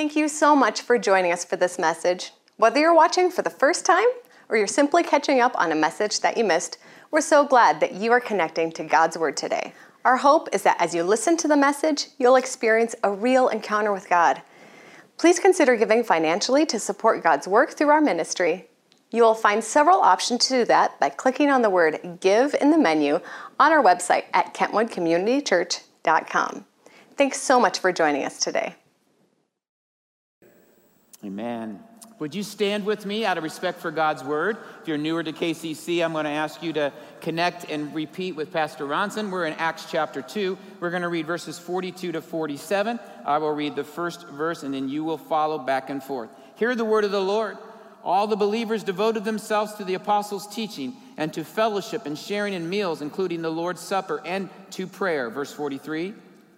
Thank you so much for joining us for this message. Whether you're watching for the first time or you're simply catching up on a message that you missed, we're so glad that you are connecting to God's Word today. Our hope is that as you listen to the message, you'll experience a real encounter with God. Please consider giving financially to support God's work through our ministry. You will find several options to do that by clicking on the word Give in the menu on our website at kentwoodcommunitychurch.com. Thanks so much for joining us today. Amen. Would you stand with me out of respect for God's word? If you're newer to KCC, I'm going to ask you to connect and repeat with Pastor Ronson. We're in Acts chapter 2. We're going to read verses 42 to 47. I will read the first verse and then you will follow back and forth. Hear the word of the Lord. All the believers devoted themselves to the apostles' teaching and to fellowship and sharing in meals, including the Lord's Supper, and to prayer. Verse 43.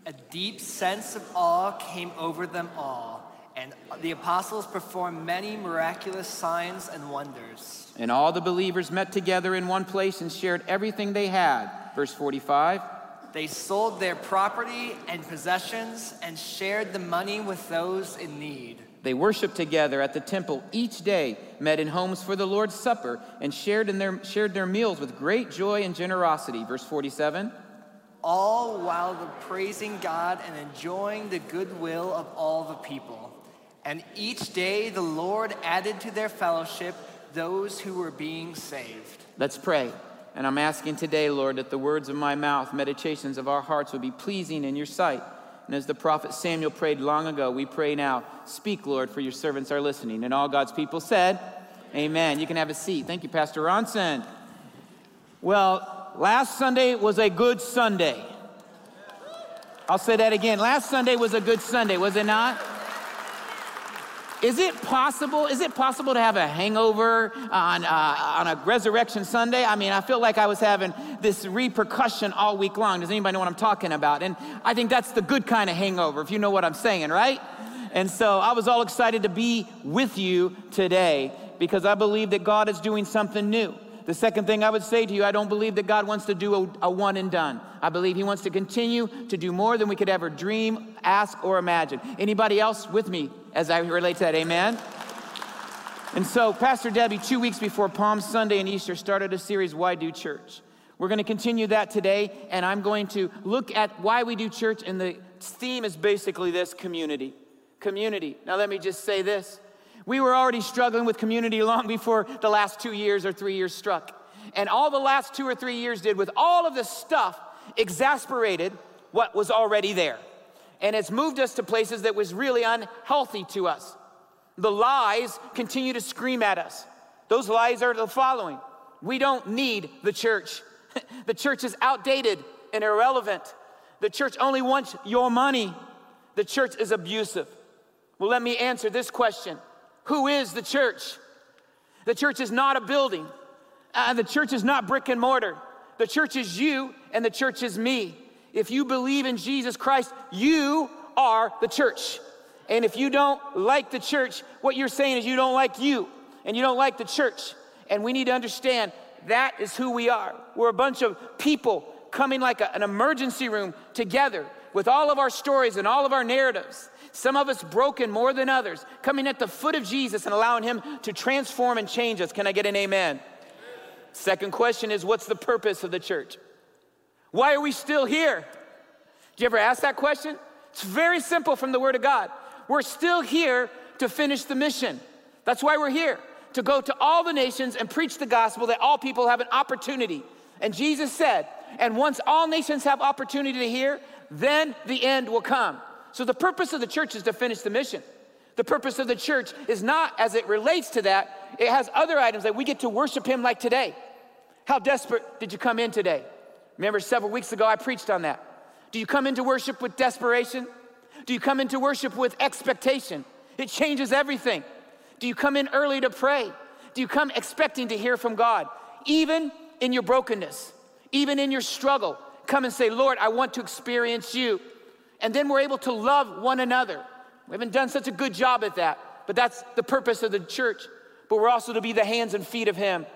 A deep sense of awe came over them all and the apostles performed many miraculous signs and wonders. And all the believers met together in one place and shared everything they had. Verse 45. They sold their property and possessions and shared the money with those in need. They worshiped together at the temple each day, met in homes for the Lord's Supper, and shared, in their, shared their meals with great joy and generosity. Verse 47. All while praising God and enjoying the goodwill of all the people. And each day the Lord added to their fellowship those who were being saved. Let's pray. And I'm asking today, Lord, that the words of my mouth, meditations of our hearts would be pleasing in your sight. And as the prophet Samuel prayed long ago, we pray now, speak, Lord, for your servants are listening. And all God's people said, Amen. You can have a seat. Thank you, Pastor Ronson. Well, last Sunday was a good Sunday. I'll say that again. Last Sunday was a good Sunday, was it not? Is it possible? Is it possible to have a hangover on, uh, on a resurrection Sunday? I mean, I feel like I was having this repercussion all week long. Does anybody know what I'm talking about? And I think that's the good kind of hangover, if you know what I'm saying, right? And so I was all excited to be with you today because I believe that God is doing something new. The second thing I would say to you, I don't believe that God wants to do a, a, one and done. I believe He wants to continue to do more than we could ever dream, ask, or imagine. Anybody else with me as I relate to that? Amen. And so, Pastor Debbie, two weeks before Palm Sunday and Easter, started a series, Why Do Church? We're going to continue that today, and I'm going to look at why we do church, and the theme is basically this community. Community. Now, let me just say this we were already struggling with community long before the last two years or three years struck. And all the last two or three years did with all of this stuff exasperated what was already there. And it's moved us to places that was really unhealthy to us. The lies continue to scream at us. Those lies are the following We don't need the church. the church is outdated and irrelevant. The church only wants your money. The church is abusive. Well, let me answer this question who is the church? The church is not a building. Uh, the church is not brick and mortar. The church is you, and the church is me. If you believe in Jesus Christ, you are the church. And if you don't like the church, what you're saying is you don't like you, and you don't like the church. And we need to understand that is who we are. We're a bunch of people coming like a, an emergency room together with all of our stories and all of our narratives some of us broken more than others, coming at the foot of Jesus and allowing Him to transform and change us. Can I get an amen? Second question is what's the purpose of the church? Why are we still here? Did you ever ask that question? It's very simple from the Word of God. We're still here to finish the mission. That's why we're here, to go to all the nations and preach the gospel that all people have an opportunity. And Jesus said, and once all nations have opportunity to hear, then the end will come. So the purpose of the church is to finish the mission. The purpose of the church is not as it relates to that, it has other items that we get to worship Him like today. How desperate did you come in today? Remember, several weeks ago I preached on that. Do you come into worship with desperation? Do you come into worship with expectation? It changes everything. Do you come in early to pray? Do you come expecting to hear from God? Even in your brokenness, even in your struggle, come and say, Lord, I want to experience you and then we're able to love one another. We haven't done such a good job at that, but that's the purpose of the church. But we're also to be the hands and feet of Him.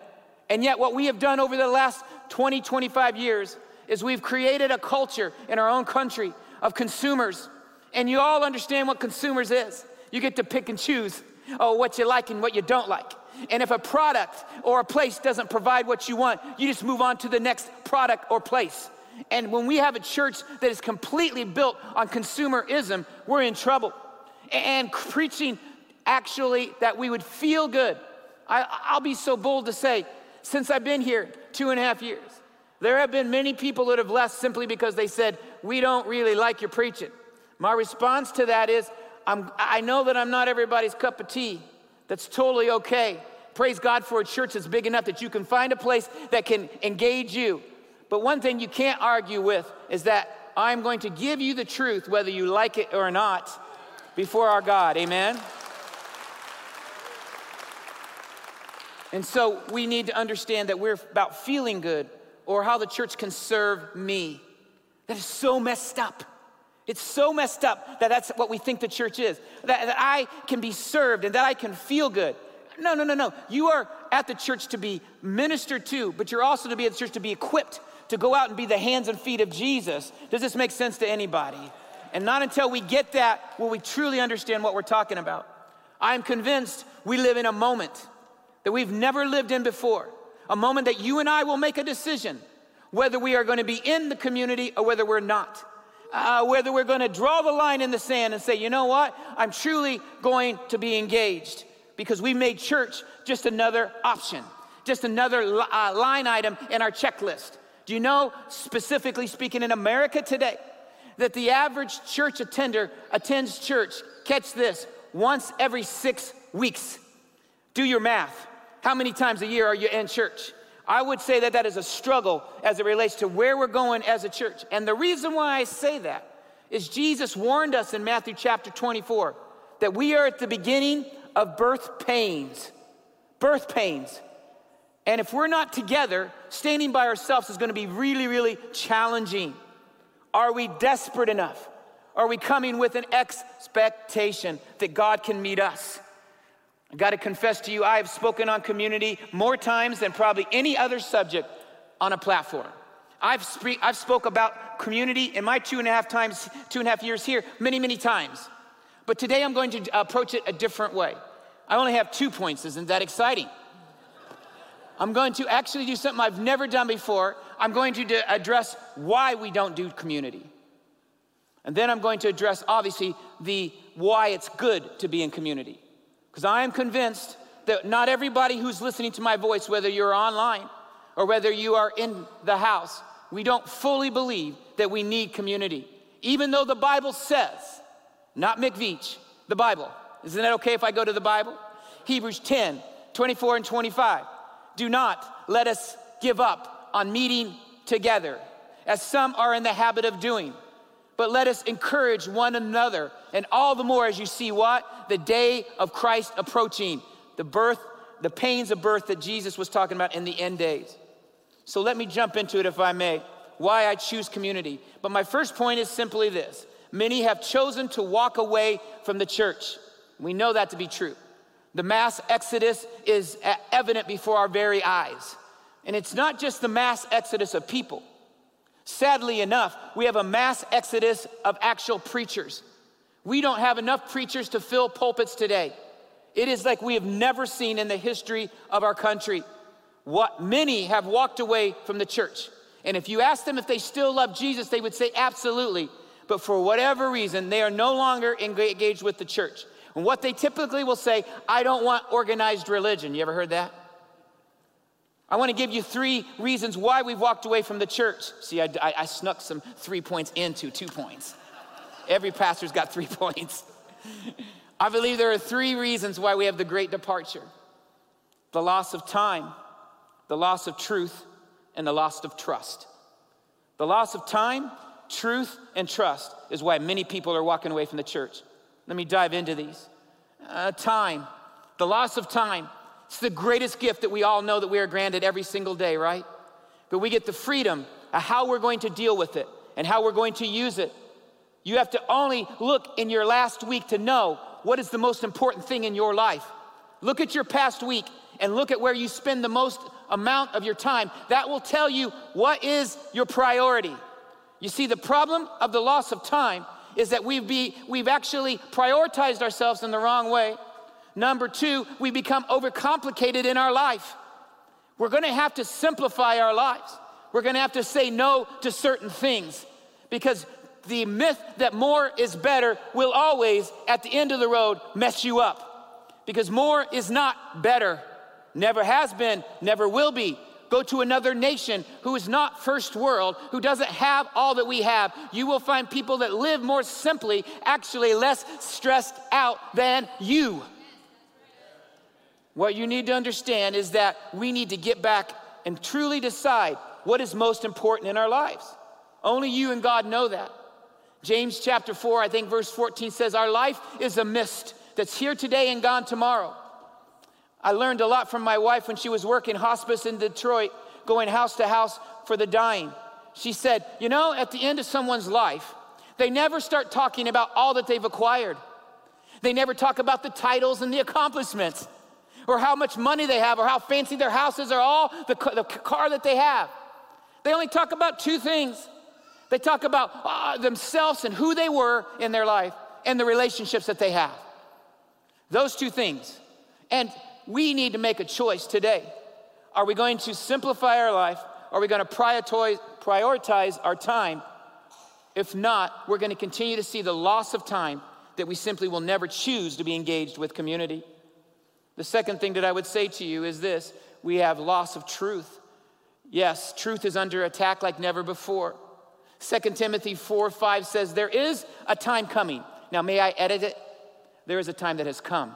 And yet, what we have done over the last 20, 25 years is we've created a culture in our own country of consumers. And you all understand what consumers is. You get to pick and choose oh, what you like and what you don't like. And if a product or a place doesn't provide what you want, you just move on to the next product or place. And when we have a church that is completely built on consumerism, we're in trouble. And preaching actually that we would feel good. I, will be so bold to say, since I've been here two and a half years, there have been many people that have left simply because they said, We don't really like your preaching. My response to that is, I know that I'm not everybody's cup of tea. That's totally okay. Praise God for a church that's big enough that you can find a place that can engage you. But one thing you can't argue with is that I'm going to give you the truth, whether you like it or not, before our God. Amen? And so we need to understand that we're about feeling good or how the church can serve me. That is so messed up. It's so messed up that that's what we think the church is. That, that I can be served and that I can feel good. No, no, no, no. You are at the church to be ministered to, but you're also to be at the church to be equipped to go out and be the hands and feet of Jesus. Does this make sense to anybody? And not until we get that will we truly understand what we're talking about. I'm convinced we live in a moment that we've never lived in before, a moment that you and I will make a decision whether we are going to be in the community or whether we're not. Uh, whether we're going to draw the line in the sand and say, you know what, I'm truly going to be engaged because we made church just another option, just another uh, line item in our checklist. Do you know, specifically speaking in America today, that the average church attender attends church, catch this, once every six weeks? Do your math. How many times a year are you in church? I would say that that is a struggle as it relates to where we're going as a church. And the reason why I say that is Jesus warned us in Matthew chapter 24 that we are at the beginning of birth pains. Birth pains. And if we're not together, standing by ourselves is going to be really, really challenging. Are we desperate enough? Are we coming with an expectation that God can meet us? I got to confess to you, I have spoken on community more times than probably any other subject on a platform. I've, spe- I've spoke about community in my two and a half times, two and a half years here, many, many times. But today I'm going to approach it a different way. I only have two points. Isn't that exciting? I'm going to actually do something I've never done before. I'm going to address why we don't do community. And then I'm going to address, obviously, the why it's good to be in community. Because I am convinced that not everybody who's listening to my voice, whether you're online or whether you are in the house, we don't fully believe that we need community. Even though the Bible says, not McVeach, the Bible. Isn't that okay if I go to the Bible? Hebrews 10, 24 and 25. Do not let us give up on meeting together, as some are in the habit of doing, but let us encourage one another, and all the more as you see what? The day of Christ approaching, the birth, the pains of birth that Jesus was talking about in the end days. So let me jump into it if I may. Why I choose community. But my first point is simply this many have chosen to walk away from the church. We know that to be true. The mass exodus is evident before our very eyes. And it's not just the mass exodus of people. Sadly enough, we have a mass exodus of actual preachers. We don't have enough preachers to fill pulpits today. It is like we have never seen in the history of our country. What many have walked away from the church. And if you ask them if they still love Jesus, they would say absolutely. But for whatever reason, they are no longer engaged with the church. And what they typically will say, I don't want organized religion. You ever heard that? I want to give you three reasons why we've walked away from the church. See, I, I, I snuck some three points into two points. Every pastor's got three points. I believe there are three reasons why we have the great departure the loss of time, the loss of truth, and the loss of trust. The loss of time, truth, and trust is why many people are walking away from the church. Let me dive into these. Uh, time, the loss of time. It's the greatest gift that we all know that we are granted every single day, right? But we get the freedom of how we're going to deal with it and how we're going to use it. You have to only look in your last week to know what is the most important thing in your life. Look at your past week and look at where you spend the most amount of your time. That will tell you what is your priority. You see, the problem of the loss of time is that we've, be, we've actually prioritized ourselves in the wrong way. Number two, we become overcomplicated in our life. We're gonna have to simplify our lives. We're gonna have to say no to certain things because the myth that more is better will always, at the end of the road, mess you up. Because more is not better, never has been, never will be. Go to another nation who is not first world, who doesn't have all that we have. You will find people that live more simply, actually less stressed out than you. What you need to understand is that we need to get back and truly decide what is most important in our lives. Only you and God know that. James chapter 4, I think verse 14 says, Our life is a mist that's here today and gone tomorrow. I learned a lot from my wife when she was working hospice in Detroit, going house to house for the dying. She said, You know, at the end of someone's life, they never start talking about all that they've acquired. They never talk about the titles and the accomplishments, or how much money they have, or how fancy their houses are, or all the, the car that they have. They only talk about two things they talk about uh, themselves and who they were in their life and the relationships that they have. Those two things. And we need to make a choice today. Are we going to simplify our life? Are we going to prioritize our time? If not, we're going to continue to see the loss of time that we simply will never choose to be engaged with community. The second thing that I would say to you is this we have loss of truth. Yes, truth is under attack like never before. 2 Timothy 4 5 says, There is a time coming. Now, may I edit it? There is a time that has come.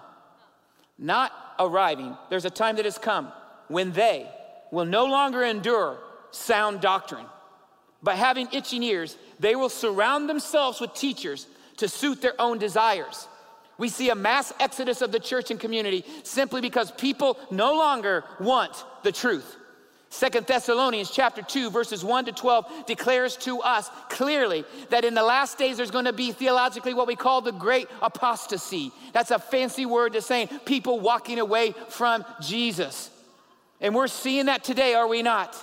Not arriving, there's a time that has come when they will no longer endure sound doctrine. By having itching ears, they will surround themselves with teachers to suit their own desires. We see a mass exodus of the church and community simply because people no longer want the truth. Second Thessalonians chapter 2 verses 1 to 12 declares to us clearly that in the last days there's going to be theologically what we call the great apostasy. That's a fancy word to saying people walking away from Jesus. And we're seeing that today, are we not?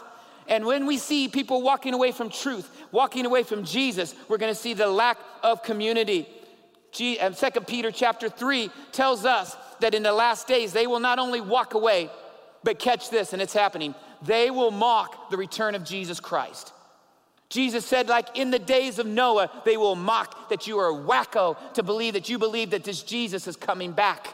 And when we see people walking away from truth, walking away from Jesus, we're going to see the lack of community. 2 Peter chapter 3 tells us that in the last days they will not only walk away, but catch this, and it's happening they will mock the return of Jesus Christ. Jesus said, like in the days of Noah, they will mock that you are a wacko to believe that you believe that this Jesus is coming back.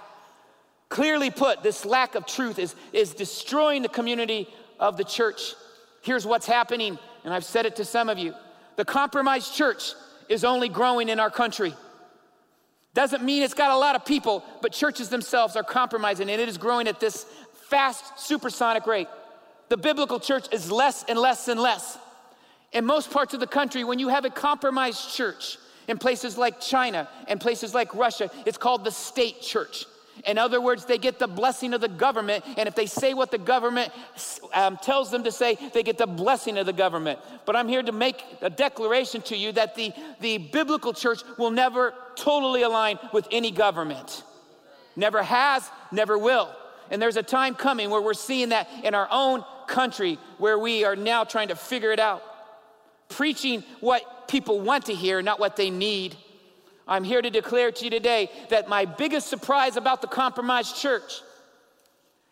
Clearly put, this lack of truth is, is destroying the community of the church. Here's what's happening, and I've said it to some of you the compromised church is only growing in our country. Doesn't mean it's got a lot of people, but churches themselves are compromising, and it is growing at this fast, supersonic rate the biblical church is less and less and less. In most parts of the country, when you have a compromised church, in places like China and places like Russia, it's called the state church. In other words, they get the blessing of the government, and if they say what the government um, tells them to say, they get the blessing of the government. But I'm here to make a declaration to you that the, the biblical church will never totally align with any government. Never has, never will. And there's a time coming where we're seeing that in our own country where we are now trying to figure it out. Preaching what people want to hear, not what they need. I'm here to declare to you today that my biggest surprise about the compromised church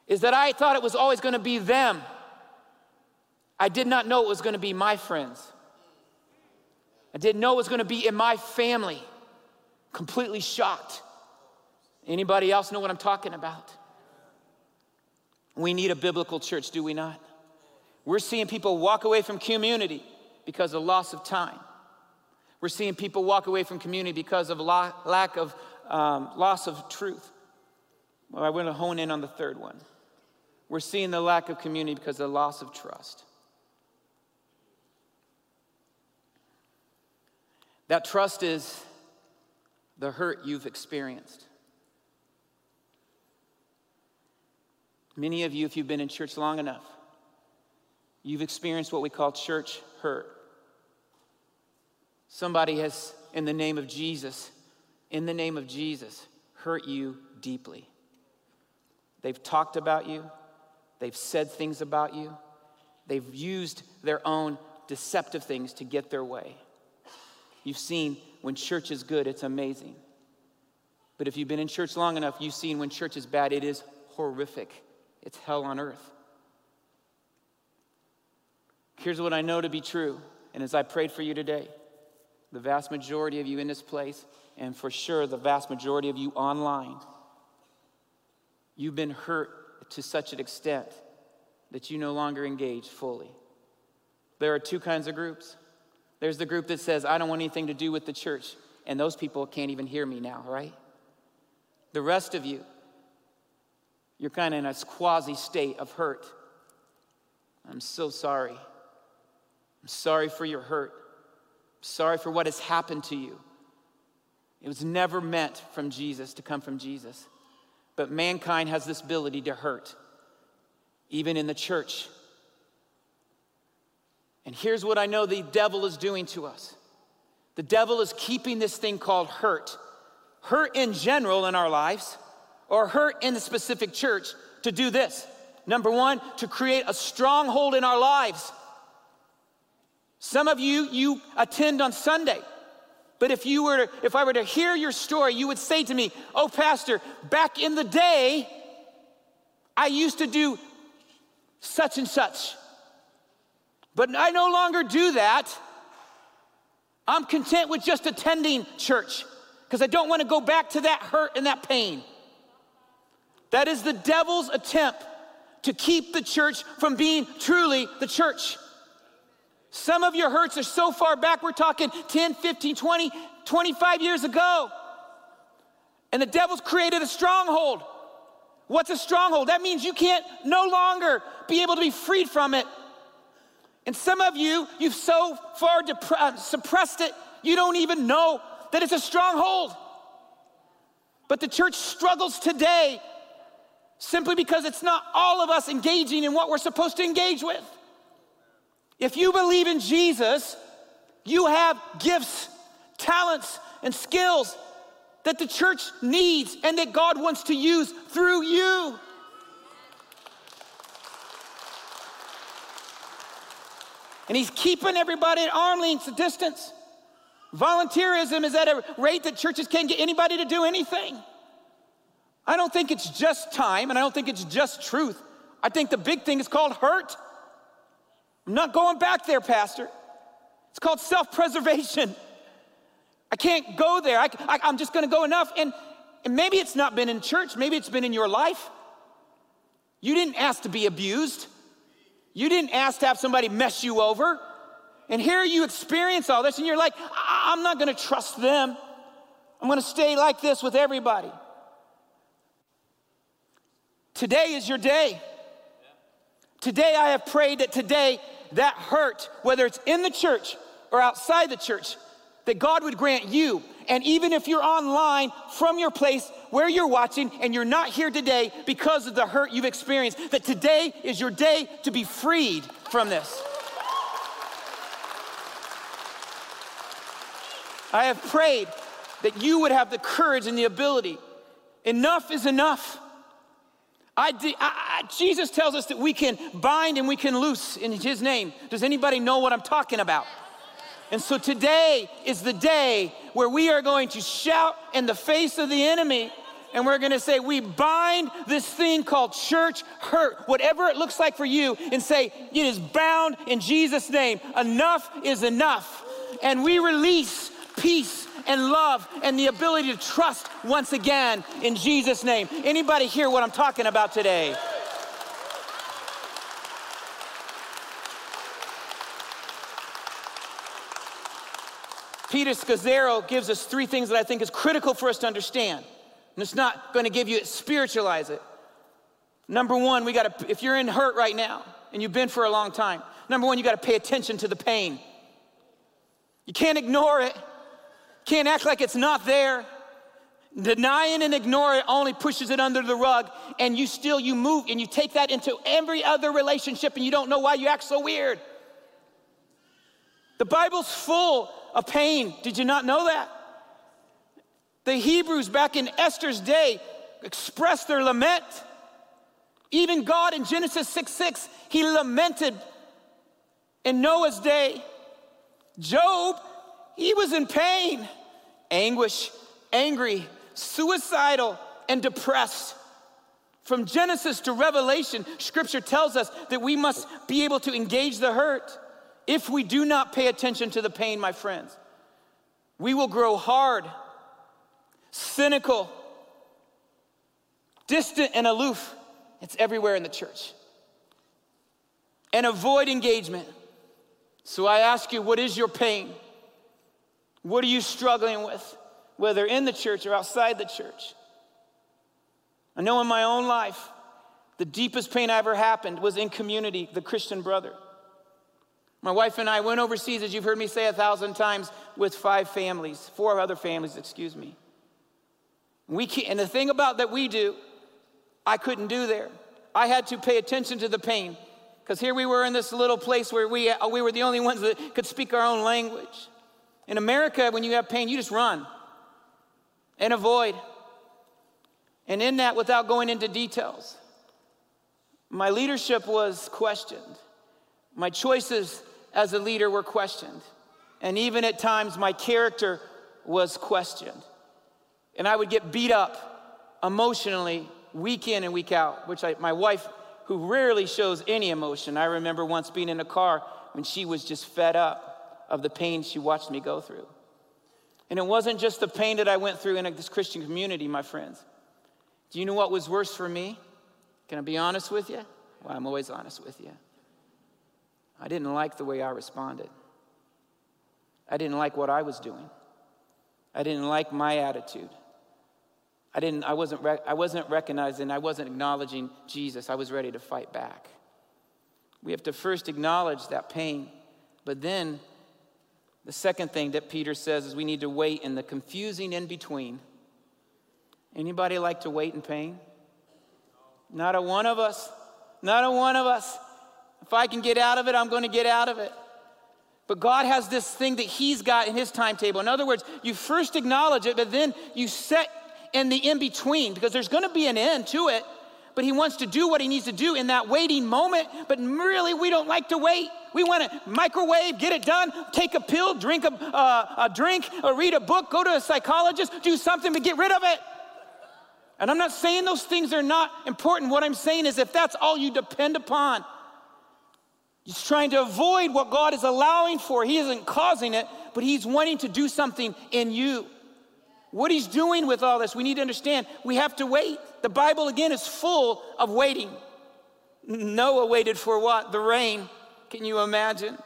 is that I thought it was always going to be them. I did not know it was going to be my friends. I didn't know it was going to be in my family. Completely shocked. Anybody else know what I'm talking about? We need a biblical church, do we not? We're seeing people walk away from community because of loss of time. We're seeing people walk away from community because of lo- lack of um, loss of truth. Well, I want to hone in on the third one. We're seeing the lack of community because of the loss of trust. That trust is the hurt you've experienced. Many of you, if you've been in church long enough, you've experienced what we call church hurt. Somebody has, in the name of Jesus, in the name of Jesus, hurt you deeply. They've talked about you, they've said things about you, they've used their own deceptive things to get their way. You've seen when church is good, it's amazing. But if you've been in church long enough, you've seen when church is bad, it is horrific. It's hell on earth. Here's what I know to be true. And as I prayed for you today, the vast majority of you in this place, and for sure the vast majority of you online, you've been hurt to such an extent that you no longer engage fully. There are two kinds of groups. There's the group that says, I don't want anything to do with the church, and those people can't even hear me now, right? The rest of you, you're kind of in a quasi state of hurt. I'm so sorry. I'm sorry for your hurt. I'm sorry for what has happened to you. It was never meant from Jesus to come from Jesus. But mankind has this ability to hurt, even in the church. And here's what I know the devil is doing to us the devil is keeping this thing called hurt hurt in general in our lives or hurt in the specific church to do this. Number one, to create a stronghold in our lives. Some of you, you attend on Sunday. But if you were to, if I were to hear your story, you would say to me, "Oh pastor, back in the day, I used to do such and such. But I no longer do that. I'm content with just attending church because I don't want to go back to that hurt and that pain. That is the devil's attempt to keep the church from being truly the church. Some of your hurts are so far back, we're talking 10, 15, 20, 25 years ago. And the devil's created a stronghold. What's a stronghold? That means you can't no longer be able to be freed from it. And some of you, you've so far uh, suppressed it, you don't even know that it's a stronghold. But the church struggles today simply because it's not all of us engaging in what we're supposed to engage with. If you believe in Jesus, you have gifts, talents, and skills that the church needs and that God wants to use through you. And He's keeping everybody at arm length distance. Volunteerism is at a rate that churches can't get anybody to do anything. I don't think it's just time and I don't think it's just truth. I think the big thing is called hurt. I'm not going back there, Pastor. It's called self preservation. I can't go there. I, am just going to go enough. And, and maybe it's not been in church, maybe it's been in your life. You didn't ask to be abused, you didn't ask to have somebody mess you over. And here you experience all this, and you're like, I'm not to trust them. I'm to stay like this with everybody. Today is your day. Today, I have prayed that today, that hurt, whether it's in the church or outside the church, that God would grant you. And even if you're online from your place where you're watching and you're not here today because of the hurt you've experienced, that today is your day to be freed from this. I have prayed that you would have the courage and the ability. Enough is enough. I, I, Jesus tells us that we can bind and we can loose in His name. Does anybody know what I'm talking about? And so today is the day where we are going to shout in the face of the enemy and we're gonna say, We bind this thing called church hurt, whatever it looks like for you, and say, It is bound in Jesus' name. Enough is enough. And we release peace and love and the ability to trust once again in Jesus' name. Anybody hear what I'm talking about today? Peter Scazzero gives us three things that I think is critical for us to understand. And it's not going to give you spiritualize it. Number one, we got to, if you're in hurt right now and you've been for a long time, number one, you got to pay attention to the pain. You can't ignore it. Can't act like it's not there. Denying and ignoring it only pushes it under the rug, and you still you move and you take that into every other relationship, and you don't know why you act so weird. The Bible's full of pain. Did you not know that? The Hebrews back in Esther's day expressed their lament. Even God in Genesis 6 6, he lamented in Noah's day. Job he was in pain. anguish, angry, suicidal, and depressed. From Genesis to Revelation, scripture tells us that we must be able to engage the hurt. If we do not pay attention to the pain, my friends, we will grow hard, cynical, distant, and aloof. It's everywhere in the church. And avoid engagement. So I ask you, what is your pain? What are you struggling with, whether in the church or outside the church? I know in my own life, the deepest pain I ever happened was in community, the Christian brother. My wife and I went overseas, as you've heard me say a thousand times, with five families, four other families, excuse me. We can't, and the thing about that we do, I couldn't do there. I had to pay attention to the pain because here we were in this little place where we, we were the only ones that could speak our own language. In America, when you have pain, you just run and avoid. And in that, without going into details, my leadership was questioned. My choices as a leader were questioned. And even at times, my character was questioned. And I would get beat up emotionally week in and week out, which I, my wife, who rarely shows any emotion, I remember once being in a car when she was just fed up of the pain she watched me go through. And it wasn't just the pain that I went through in this Christian community, my friends. Do you know what was worse for me? Can I be honest with you? Well, I'm always honest with you. I didn't like the way I responded. I didn't like what I was doing. I didn't like my attitude. I, didn't, I, wasn't, rec- I wasn't recognizing, I wasn't acknowledging Jesus. I was ready to fight back. We have to first acknowledge that pain, but then the second thing that Peter says is we need to wait in the confusing in between. Anybody like to wait in pain? Not a one of us. Not a one of us. If I can get out of it, I'm going to get out of it. But God has this thing that He's got in His timetable. In other words, you first acknowledge it, but then you set in the in between because there's going to be an end to it. But He wants to do what He needs to do in that waiting moment. But really, we don't like to wait. We want to microwave, get it done, take a pill, drink a, uh, a drink, or read a book, go to a psychologist, do something to get rid of it. And I'm not saying those things are not important. What I'm saying is if that's all you depend upon, He's trying to avoid what God is allowing for. He isn't causing it, but He's wanting to do something in you. What He's doing with all this, we need to understand we have to wait. The Bible, again, is full of waiting. Noah waited for what? The rain. Can you imagine?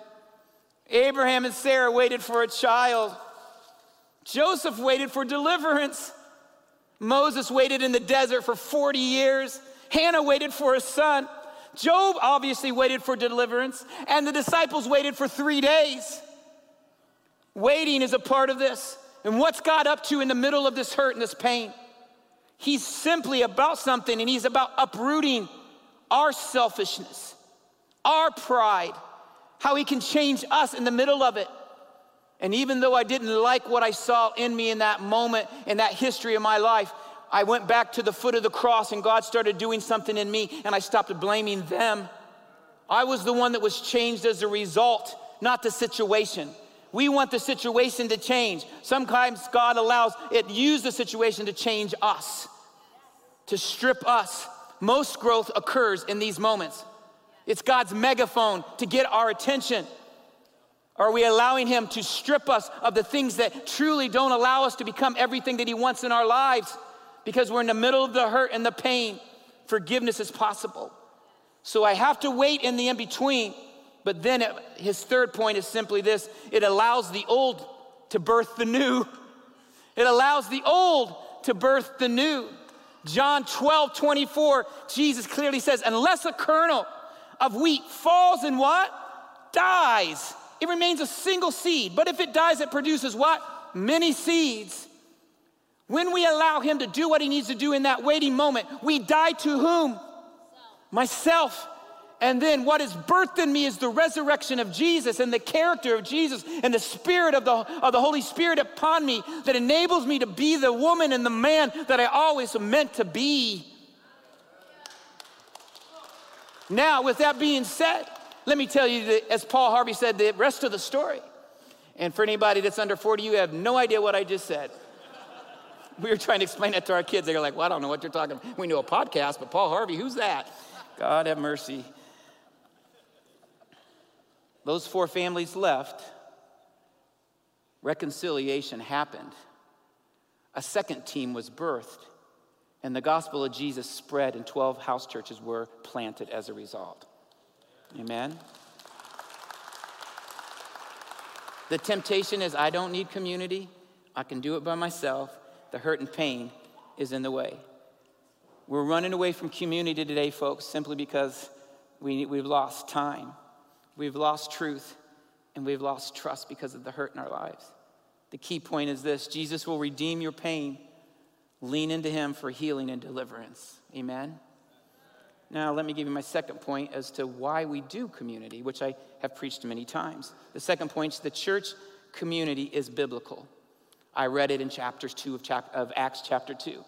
Abraham and Sarah waited for a child. Joseph waited for deliverance. Moses waited in the desert for 40 years. Hannah waited for a son. Job obviously waited for deliverance, and the disciples waited for three days. Waiting is a part of this. And what's God up to in the middle of this hurt and this pain? He's simply about something, and He's about uprooting our selfishness, our pride, how He can change us in the middle of it. And even though I didn't like what I saw in me in that moment, in that history of my life, I went back to the foot of the cross and God started doing something in me and I stopped blaming them. I was the one that was changed as a result, not the situation. We want the situation to change. Sometimes God allows it, use the situation to change us, to strip us. Most growth occurs in these moments. It's God's megaphone to get our attention. Are we allowing Him to strip us of the things that truly don't allow us to become everything that He wants in our lives? because we're in the middle of the hurt and the pain, forgiveness is possible. So I have to wait in the in between. But then it, his third point is simply this it allows the old to birth the new. It allows the old to birth the new. John 12, 24, Jesus clearly says, unless a kernel of wheat falls and what? Dies. It remains a single seed. But if it dies, it produces what? Many seeds. When we allow Him to do what He needs to do in that waiting moment, we die to whom? Myself. And then what is birthed in me is the resurrection of Jesus and the character of Jesus and the spirit of the, of the Holy Spirit upon me that enables me to be the woman and the man that I always meant to be. Now, with that being said, let me tell you that, as Paul Harvey said, the rest of the story. And for anybody that's under 40, you have no idea what I just said. We were trying to explain that to our kids. They were like, well, I don't know what you're talking about. We know a podcast, but Paul Harvey, who's that? God have mercy. Those four families left. Reconciliation happened. A second team was birthed, and the gospel of Jesus spread, and 12 house churches were planted as a result. Amen. The temptation is I don't need community. I can do it by myself. The hurt and pain is in the way. We're running away from community today, folks, simply because we, we've lost time, we've lost truth, and we've lost trust because of the hurt in our lives. The key point is this Jesus will redeem your pain. Lean into Him for healing and deliverance. Amen. Now, let me give you my second point as to why we do community, which I have preached many times. The second point is the church community is biblical. I read it in chapters 2 of, chap- of Acts chapter 2.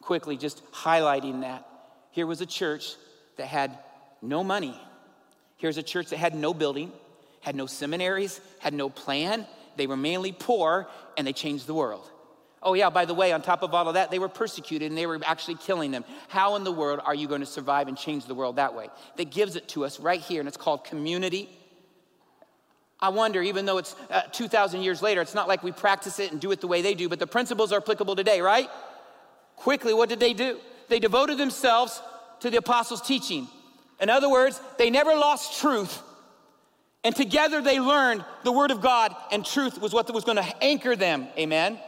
Quickly, just highlighting that. Here was a church that had no money. Here's a church that had no building, had no seminaries, had no plan. They were mainly poor, and they changed the world. Oh, yeah, by the way, on top of all of that, they were persecuted and they were actually killing them. How in the world are you going to survive and change the world that way? That gives it to us right here, and it's called community. I wonder, even though it's uh, 2,000 years later, it's not like we practice it and do it the way they do, but the principles are applicable today, right? Quickly, what did they do? They devoted themselves to the apostles' teaching. In other words, they never lost truth. And together they learned the word of God, and truth was what was going to anchor them. Amen.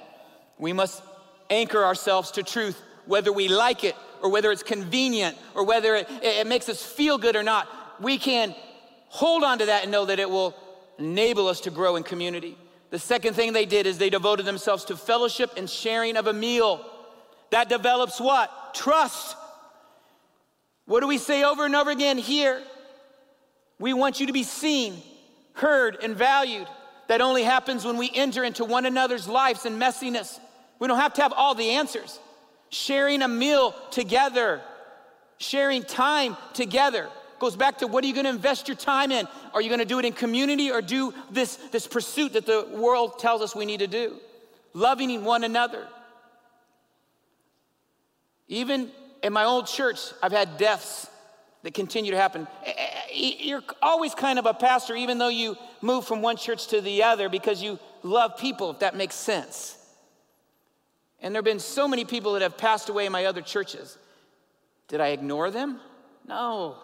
We must anchor ourselves to truth, whether we like it or whether it's convenient or whether it, it makes us feel good or not. We can hold on to that and know that it will enable us to grow in community. The second thing they did is they devoted themselves to fellowship and sharing of a meal. That develops what? Trust. What do we say over and over again here? We want you to be seen, heard, and valued. That only happens when we enter into one another's lives and messiness. We don't have to have all the answers. Sharing a meal together, sharing time together goes back to what are you going to invest your time in? Are you going to do it in community or do this, this pursuit that the world tells us we need to do? Loving one another. Even in my old church, I've had deaths that continue to happen. Eh, eh, eh, you're always kind of a pastor, even though you move from one church to the other, because you love people, if that makes sense. And there have been so many people that have passed away in my other churches. Did I ignore them? No.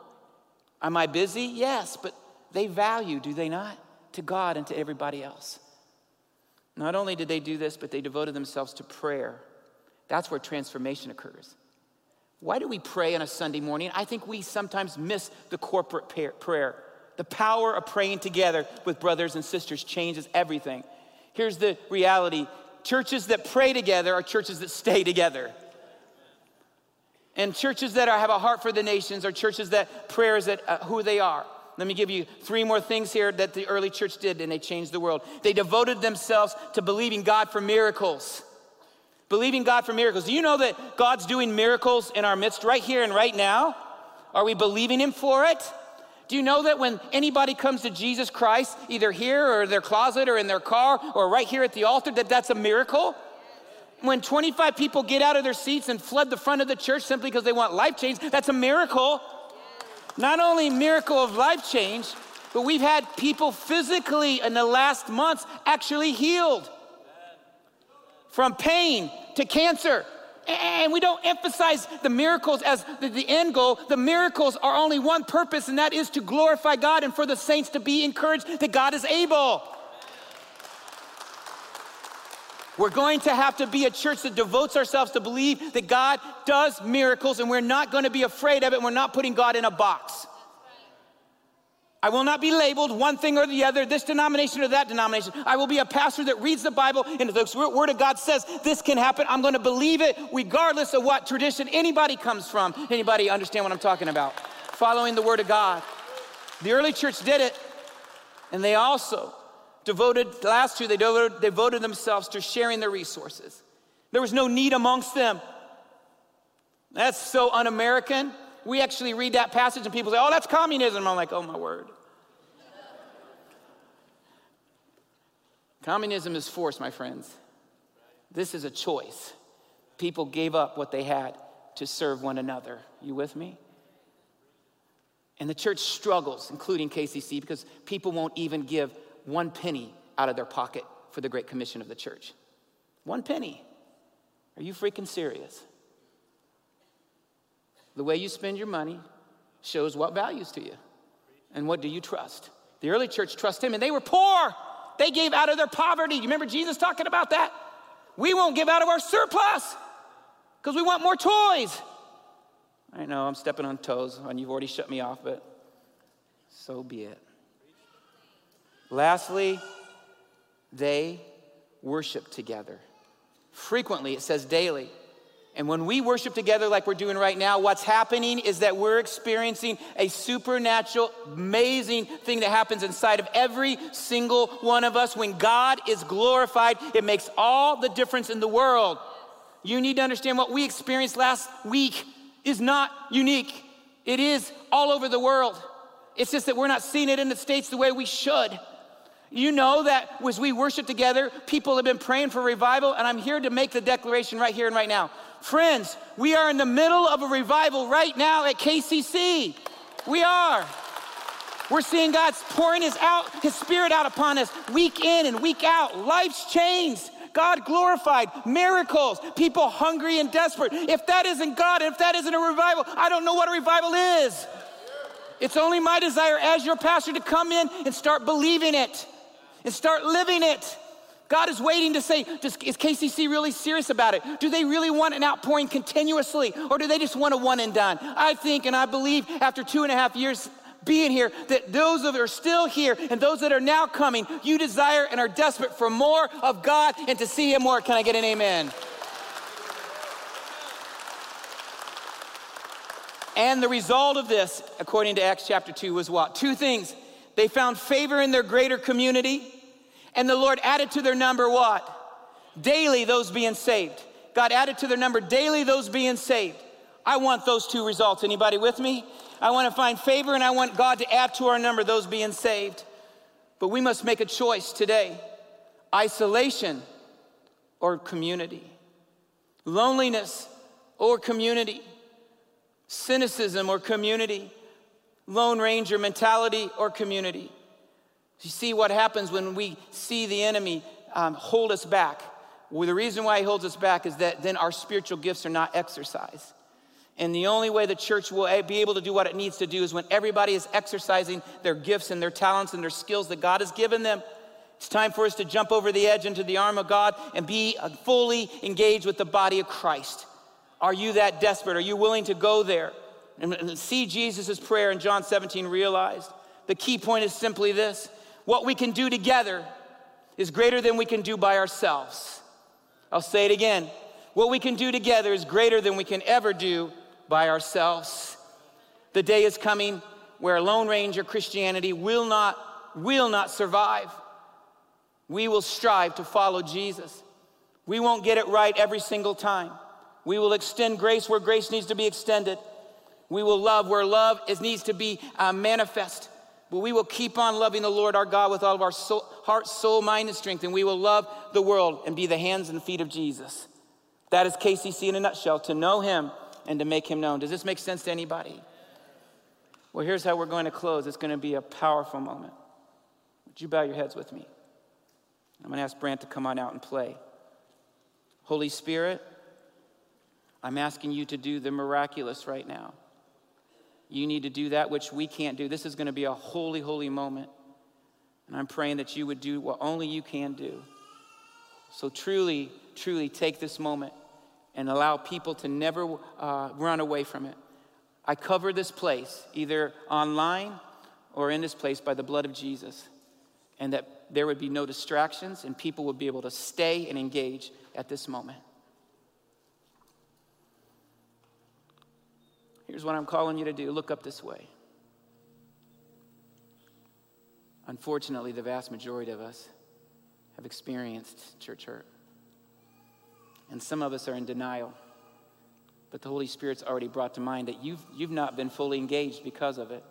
Am I busy? Yes, but they value, do they not? To God and to everybody else. Not only did they do this, but they devoted themselves to prayer. That's where transformation occurs. Why do we pray on a Sunday morning? I think we sometimes miss the corporate prayer. The power of praying together with brothers and sisters changes everything. Here's the reality churches that pray together are churches that stay together. And churches that are, have a heart for the nations are churches that prayer is at, uh, who they are. Let me give you three more things here that the early church did and they changed the world. They devoted themselves to believing God for miracles. Believing God for miracles. Do you know that God's doing miracles in our midst right here and right now? Are we believing Him for it? Do you know that when anybody comes to Jesus Christ, either here or their closet or in their car or right here at the altar, that that's a miracle? When 25 people get out of their seats and flood the front of the church simply because they want life change, that's a miracle. Not only miracle of life change, but we've had people physically in the last months actually healed from pain to cancer and we don't emphasize the miracles as the, end goal. The miracles are only one purpose, and that is to glorify God and for the saints to be encouraged that God is able. We're going to have to be a church that devotes ourselves to believe that God does miracles, and we're not going to be afraid of it. We're not putting God in a box. I will not be labeled one thing or the other, this denomination or that denomination. I will be a pastor that reads the Bible and if the Word of God says this can happen, I'm going to believe it regardless of what tradition anybody comes from. Anybody understand what I'm talking about? Following the Word of God. The early church did it, and they also devoted, last two, they devoted, devoted themselves to sharing their resources. There was no need amongst them. That's so un American we actually read that passage and people say, oh, that's communism. I'm like, oh, my word. Communism is force, my friends. This is a choice. People gave up what they had to serve one another. You with me? And the church struggles, including KCC, because people won't even give one penny out of their pocket for the Great Commission of the church. One penny. Are you freaking serious? The way you spend your money shows what values to you and what do you trust. The early church trusted him and they were poor. They gave out of their poverty. You remember Jesus talking about that? We won't give out of our surplus because we want more toys. I know I'm stepping on toes and you've already shut me off, but so be it. Lastly, they worship together. Frequently, it says daily. And when we worship together like we're doing right now, what's happening is that we're experiencing a supernatural, amazing thing that happens inside of every single one of us. When God is glorified, it makes all the difference in the world. You need to understand what we experienced last week is not unique, it is all over the world. It's just that we're not seeing it in the States the way we should. You know that as we worship together, people have been praying for revival, and I'm here to make the declaration right here and right now. Friends, we are in the middle of a revival right now at KCC. We are. We're seeing God's pouring his out, his spirit out upon us week in and week out. Life's changed. God glorified, miracles, people hungry and desperate. If that isn't God, if that isn't a revival, I don't know what a revival is. It's only my desire as your pastor to come in and start believing it and start living it. God is waiting to say, does, is KCC really serious about it? Do they really want an outpouring continuously, or do they just want a one and done? I think and I believe after two and a half years being here that those that are still here and those that are now coming, you desire and are desperate for more of God and to see Him more. Can I get an amen? And the result of this, according to Acts chapter 2, was what? Two things. They found favor in their greater community, and the Lord added to their number what? Daily those being saved. God added to their number daily those being saved. I want those two results. Anybody with me? I want to find favor and I want God to add to our number those being saved. But we must make a choice today isolation or community, loneliness or community, cynicism or community, Lone Ranger mentality or community. You see what happens when we see the enemy um, hold us back. Well, the reason why he holds us back is that then our spiritual gifts are not exercised. And the only way the church will be able to do what it needs to do is when everybody is exercising their gifts and their talents and their skills that God has given them. It's time for us to jump over the edge into the arm of God and be uh, fully engaged with the body of Christ. Are you that desperate? Are you willing to go there and see Jesus' prayer in John 17 realized? The key point is simply this what we can do together is greater than we can do by ourselves. I'll say it again. What we can do together is greater than we can ever do by ourselves. The day is coming where Lone Ranger Christianity will not, will not survive. We will strive to follow Jesus. We won't get it right every single time. We will extend grace where grace needs to be extended. We will love where love is, needs to be uh, manifest. But we will keep on loving the Lord our God with all of our soul, heart, soul, mind, and strength, and we will love the world and be the hands and feet of Jesus. That is KCC in a nutshell to know Him and to make him known. Does this make sense to anybody? Well, here's how we're going to close. It's going to be a powerful moment. Would you bow your heads with me? I'm going to ask Brant to come on out and play. Holy Spirit, I'm asking you to do the miraculous right now. You need to do that which we can't do. This is going to be a holy, holy moment. And I'm praying that you would do what only you can do. So truly, truly take this moment and allow people to never uh, run away from it. I cover this place either online or in this place by the blood of Jesus, and that there would be no distractions and people would be able to stay and engage at this moment. Here's what I'm calling you to do look up this way. Unfortunately, the vast majority of us have experienced church hurt. And some of us are in denial. But the Holy Spirit's already brought to mind that you've, you've not been fully engaged because of it.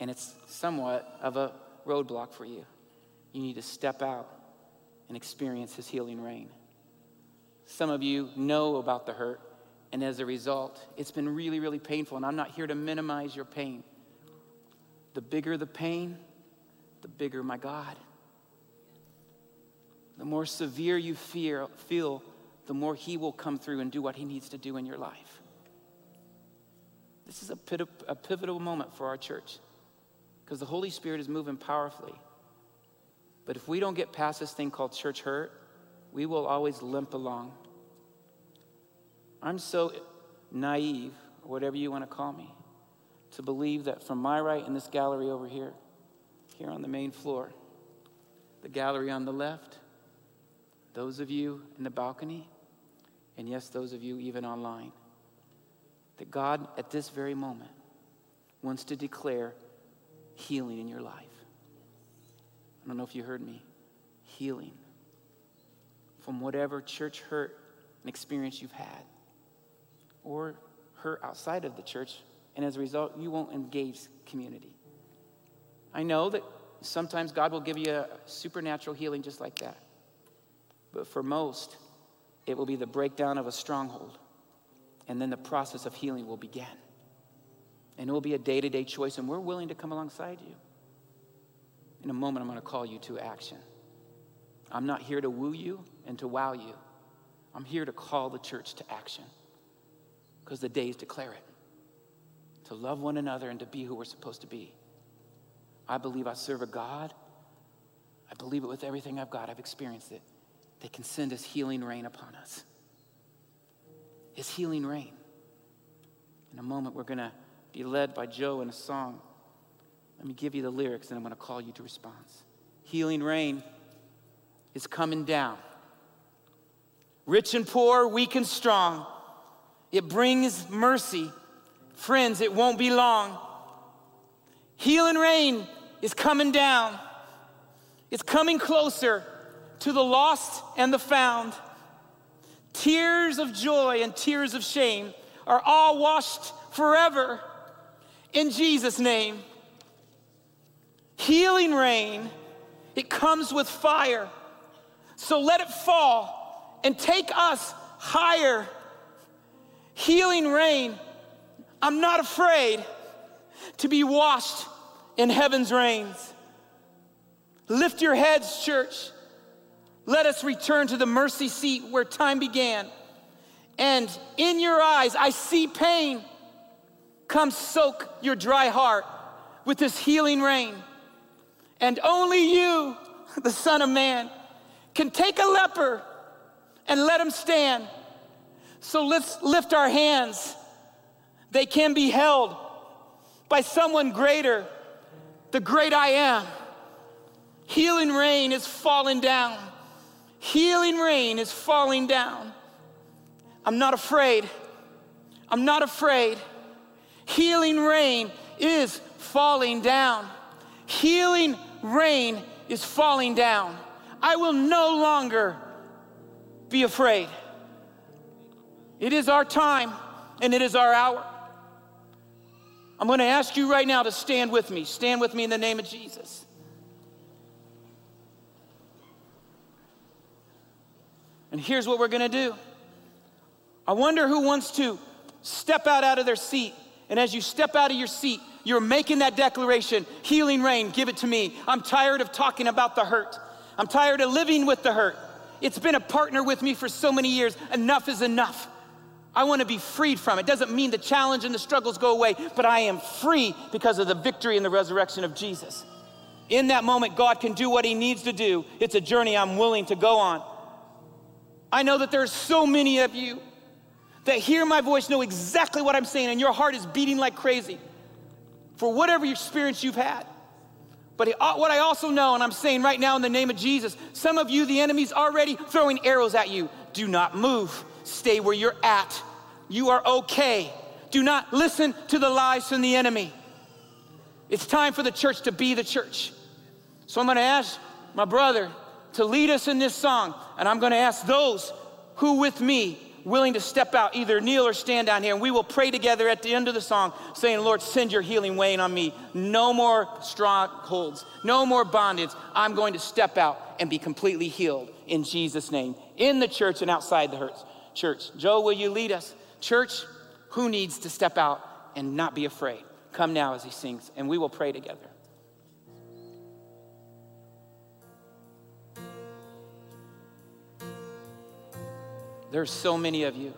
And it's somewhat of a roadblock for you. you need to step out and experience His healing rain. Some of you know about the hurt, and as a result, it's been really, really painful. And I'm not here to minimize your pain. The bigger the pain, the bigger my God. The more severe you fear, feel, the more He will come through and do what He needs to do in your life. This is a, a pivotal moment for our church because the Holy Spirit is moving powerfully. But if we don't get past this thing called church hurt, we will always limp along. I'm so naive, or whatever you want to call me, to believe that from my right in this gallery over here, here on the main floor, the gallery on the left, those of you in the balcony, and yes, those of you even online, that God at this very moment wants to declare healing in your life. I don't know if you heard me. Healing from whatever church hurt and experience you've had, or her outside of the church, and as a result, you won't engage community. I know that sometimes God will give you a supernatural healing just like that. But for most, it will be the breakdown of a stronghold, and then the process of healing will begin. And it will be a day to day choice, and we're willing to come alongside you. In a moment, I'm going to call you to action. I'm not here to woo you and to wow you. I'm here to call the church to action because the days declare it to love one another and to be who we're supposed to be. I believe I serve a God. I believe it with everything I've got. I've experienced it. That can send His healing rain upon us. His healing rain. In a moment, we're going to be led by Joe in a song. Let me give you the lyrics and I'm going to call you to response. Healing rain is coming down. Rich and poor, weak and strong. It brings mercy. Friends, it won't be long. Healing rain is coming down. It's coming closer to the lost and the found. Tears of joy and tears of shame are all washed forever in Jesus' name. Healing rain, it comes with fire. So let it fall and take us higher. Healing rain, I'm not afraid to be washed in heaven's rains. Lift your heads, church. Let us return to the mercy seat where time began. And in your eyes, I see pain. Come soak your dry heart with this healing rain. And only you, the Son of Man, can take a leper and let him stand. So let's lift our hands. They can be held by someone greater, the great I am. Healing rain is falling down. Healing rain is falling down. I'm not afraid. I'm not afraid. Healing rain is falling down. Healing rain is falling down. I will no longer be afraid. It is our time and it is our hour. I'm going to ask you right now to stand with me. Stand with me in the name of Jesus. And here's what we're going to do. I wonder who wants to step out out of their seat. And as you step out of your seat, you're making that declaration healing rain, give it to me. I'm tired of talking about the hurt. I'm tired of living with the hurt. It's been a partner with me for so many years. Enough is enough. I want to be freed from it. Doesn't mean the challenge and the struggles go away, but I am free because of the victory and the resurrection of Jesus. In that moment, God can do what He needs to do. It's a journey I'm willing to go on. I know that there are so many of you that hear my voice, know exactly what I'm saying, and your heart is beating like crazy for whatever experience you've had. But uh, what I also know, and I'm saying right now in the name of Jesus, some of you, the enemy's already throwing arrows at you. Do not move, stay where you're at. You are okay. Do not listen to the lies from the enemy. It's time for the church to be the church. So I'm gonna ask my brother to lead us in this song, and I'm gonna ask those who with me willing to step out, either kneel or stand down here, and we will pray together at the end of the song, saying, Lord, send your healing weighing on me. No more strongholds, no more bondage. I'm going to step out and be completely healed in Jesus' name, in the church and outside the church. Joe, will you lead us? Church, who needs to step out and not be afraid? Come now as he sings, and we will pray together. There's so many of you.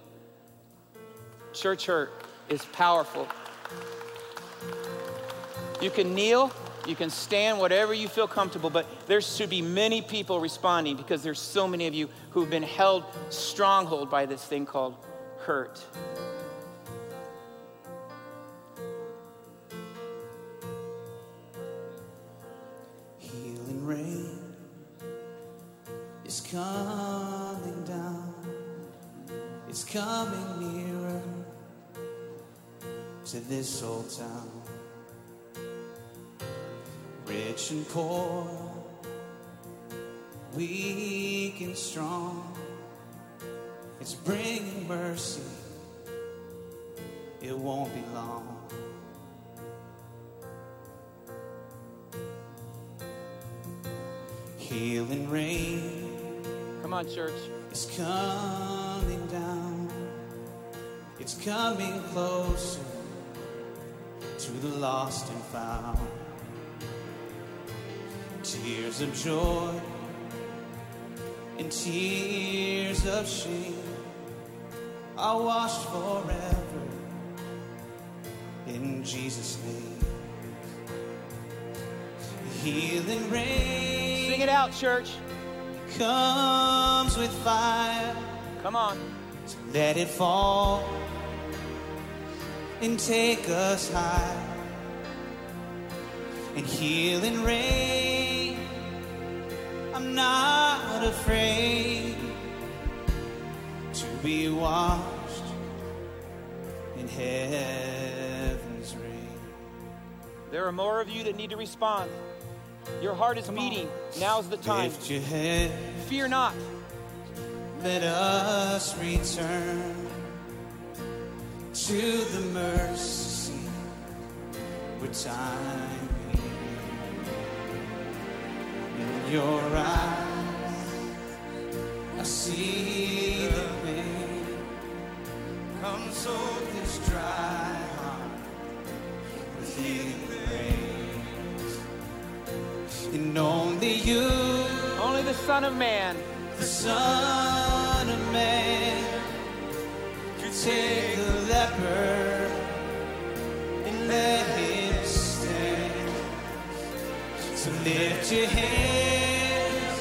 Church hurt is powerful. You can kneel, you can stand, whatever you feel comfortable, but there should be many people responding because there's so many of you who've been held stronghold by this thing called hurt. Healing rain is coming down. It's coming nearer to this old town. Rich and poor, weak and strong. It's bringing mercy. It won't be long. Healing rain Come on, church. It's coming down. It's coming closer to the lost and found. Tears of joy and tears of shame are washed forever in Jesus' name. Healing rain Sing it out, church. comes with fire. Come on. Let it fall and take us high. And healing rain, not afraid to be washed in heaven's rain. There are more of you that need to respond. Your heart is beating. Now's the time. Lift your head, Fear not. let us return to the mercy where time in your eyes. I see the pain come so this dry heart with healing grace. And only you Only the Son of Man the Son of Man could take the leper and let him lift your hands,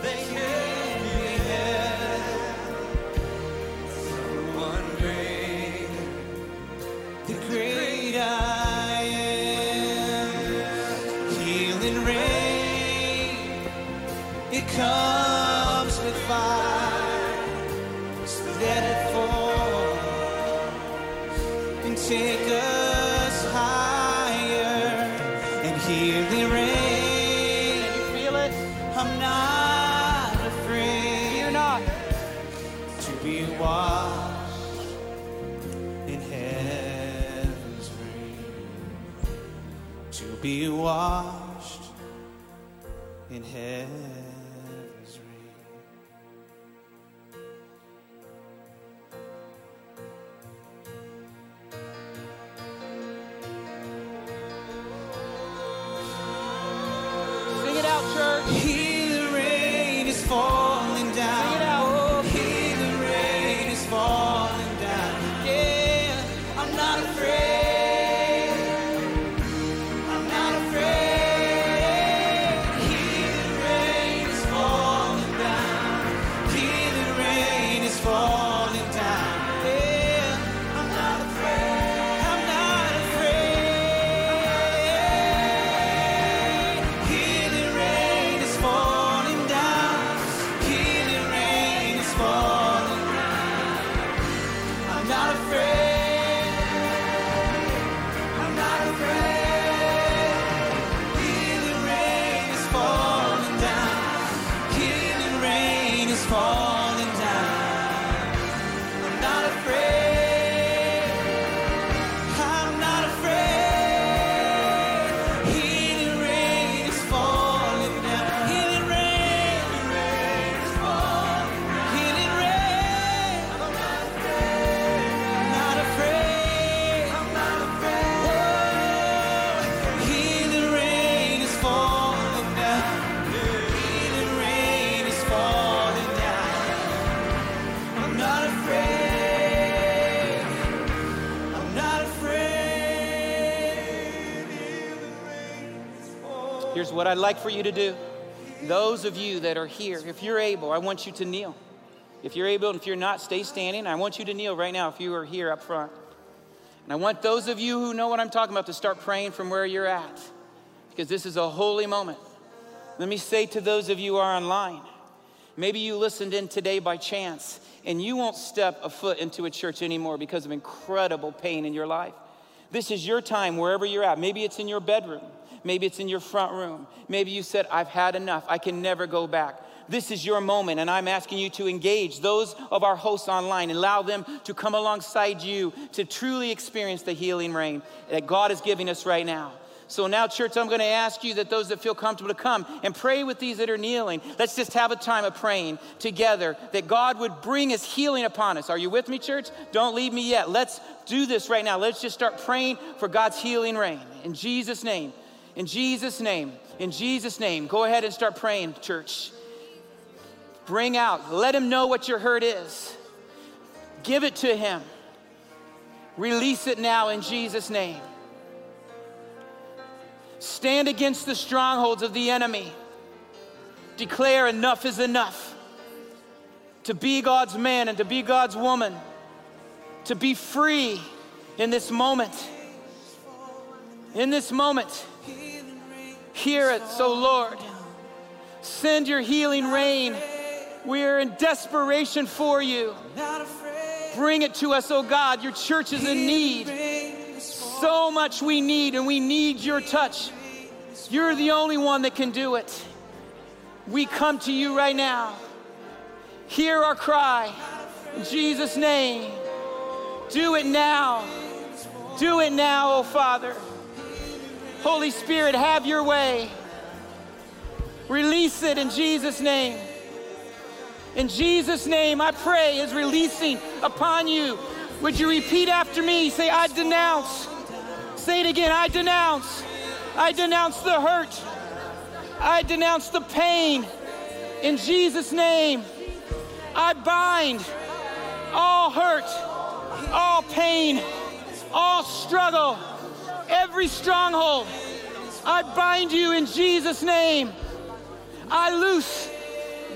they can be held. One great, the great I am, healing rain. It comes I'd like for you to do. Those of you that are here, if you're able, I want you to kneel. If you're able, and if you're not, stay standing. I want you to kneel right now if you are here up front. And I want those of you who know what I'm talking about to start praying from where you're at, because this is a holy moment. Let me say to those of you who are online, maybe you listened in today by chance, and you won't step a foot into a church anymore because of incredible pain in your life. This is your time wherever you're at. Maybe it's in your bedroom. Maybe it's in your front room. Maybe you said, I've had enough. I can never go back. This is your moment, and I'm asking you to engage those of our hosts online and allow them to come alongside you to truly experience the healing rain that God is giving us right now. So now, church, I'm going to ask you that those that feel comfortable to come and pray with these that are kneeling. Let's just have a time of praying together that God would bring his healing upon us. Are you with me, church? Don't leave me yet. Let's do this right now. Let's just start praying for God's healing rain. In Jesus' name. In Jesus' name. In Jesus' name. Go ahead and start praying, church. Bring out, let him know what your hurt is. Give it to him. Release it now in Jesus' name. Stand against the strongholds of the enemy. Declare enough is enough. To be God's man and to be God's woman. To be free in this moment. In this moment. Hear it, so Lord. Send your healing rain. We are in desperation for you. Bring it to us, oh God. Your church is in need. So much we need, and we need your touch. You're the only one that can do it. We come to you right now. Hear our cry. In Jesus' name. Do it now. Do it now, oh Father. Holy Spirit, have your way. Release it in Jesus' name. In Jesus' name, I pray is releasing upon you. Would you repeat after me? Say, I denounce. Say it again. I denounce. I denounce the hurt. I denounce the pain. In Jesus' name, I bind all hurt, all pain, all struggle, every stronghold. I bind you in Jesus' name. I loose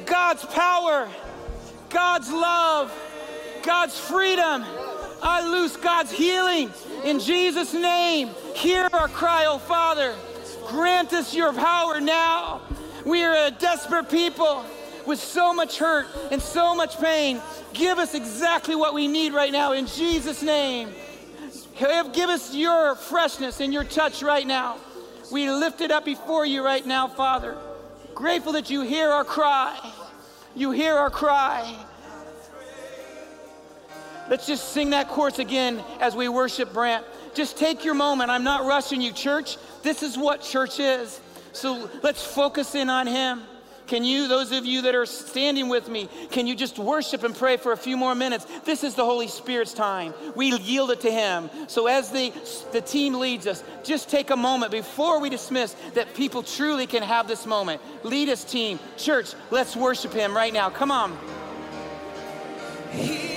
God's power, God's love, God's freedom. I loose God's healing in Jesus' name. Hear our cry, oh Father. Grant us your power now. We are a desperate people with so much hurt and so much pain. Give us exactly what we need right now in Jesus' name. Give us your freshness and your touch right now. We lift it up before you right now, Father. Grateful that you hear our cry. You hear our cry. Let's just sing that chorus again as we worship Brant. Just take your moment. I'm not rushing you, church. This is what church is. So let's focus in on Him. Can you, those of you that are standing with me, can you just worship and pray for a few more minutes? This is the Holy Spirit's time. We yield it to Him. So as the, the team leads us, just take a moment before we dismiss that people truly can have this moment. Lead us, team. Church, let's worship Him right now. Come on. Healing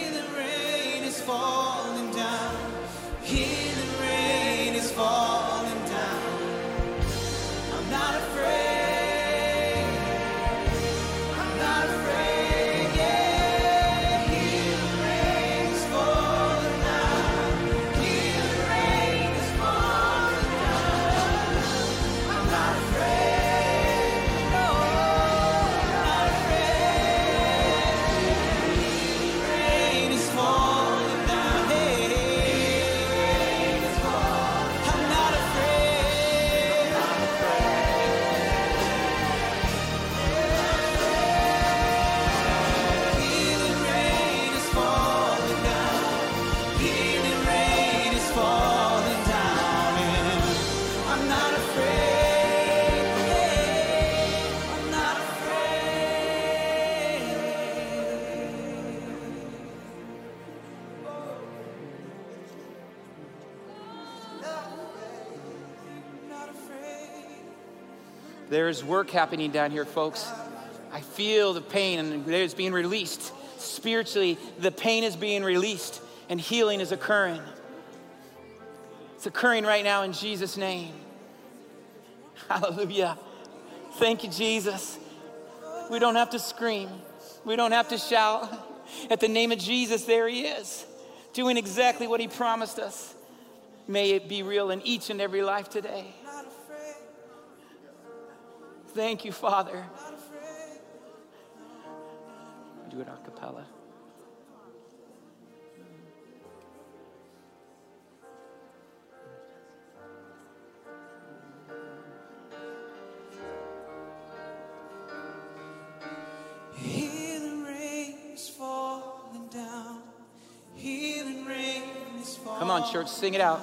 There's work happening down here, folks. I feel the pain and it's being released. Spiritually, the pain is being released and healing is occurring. It's occurring right now in Jesus' name. Hallelujah. Thank you, Jesus. We don't have to scream, we don't have to shout. At the name of Jesus, there He is, doing exactly what He promised us. May it be real in each and every life today. Thank you, Father. Do it a cappella. Healing rain is falling down. Healing rain is falling. Come on, church, sing it out.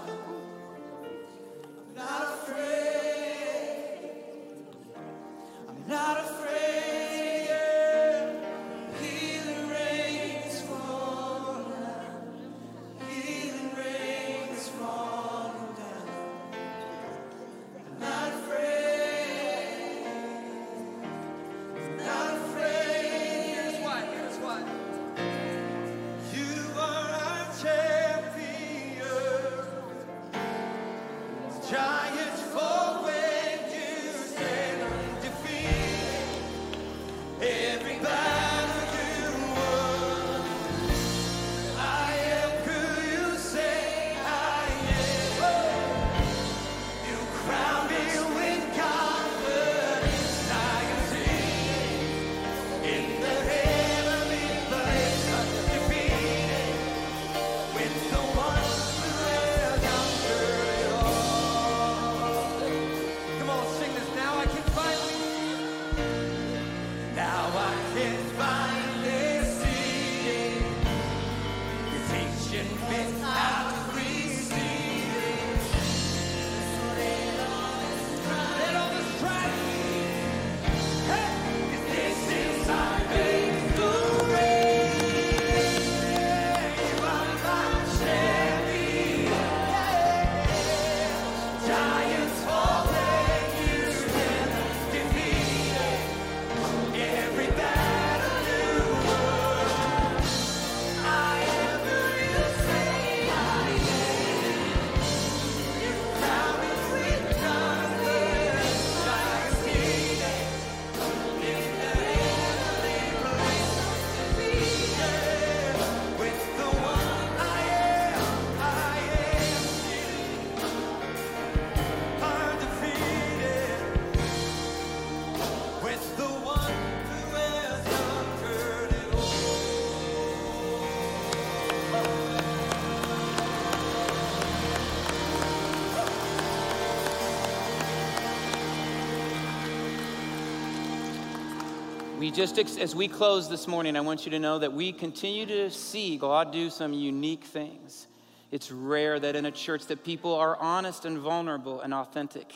We just, as we close this morning, I want you to know that we continue to see God do some unique things. It's rare that in a church that people are honest and vulnerable and authentic.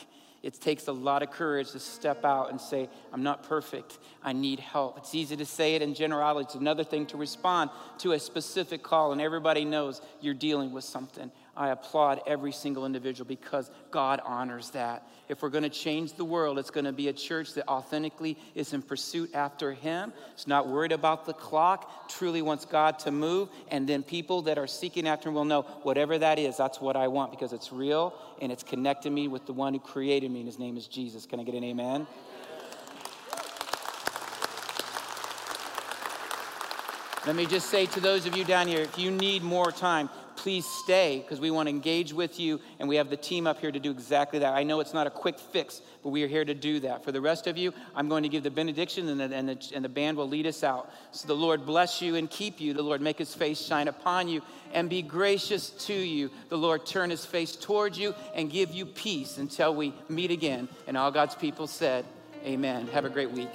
It takes a lot of courage to step out and say, I'm not perfect. I need help. It's easy to say it in generality. It's another thing to respond to a specific call, and everybody knows you're dealing with something. I applaud every single individual because God honors that. If we're going to change the world, it's going to be a church that authentically is in pursuit after Him. It's not worried about the clock, truly wants God to move. And then people that are seeking after Him will know whatever that is, that's what I want because it's real and it's connecting me with the one who created me, and His name is Jesus. Can I get an amen? Let me just say to those of you down here, if you need more time, please stay because we want to engage with you and we have the team up here to do exactly that. I know it's not a quick fix, but we are here to do that. For the rest of you, I'm going to give the benediction and the, and the, and the band will lead us out. So the Lord bless you and keep you. The Lord make his face shine upon you and be gracious to you. The Lord turn his face towards you and give you peace until we meet again. And all God's people said, Amen. Have a great week.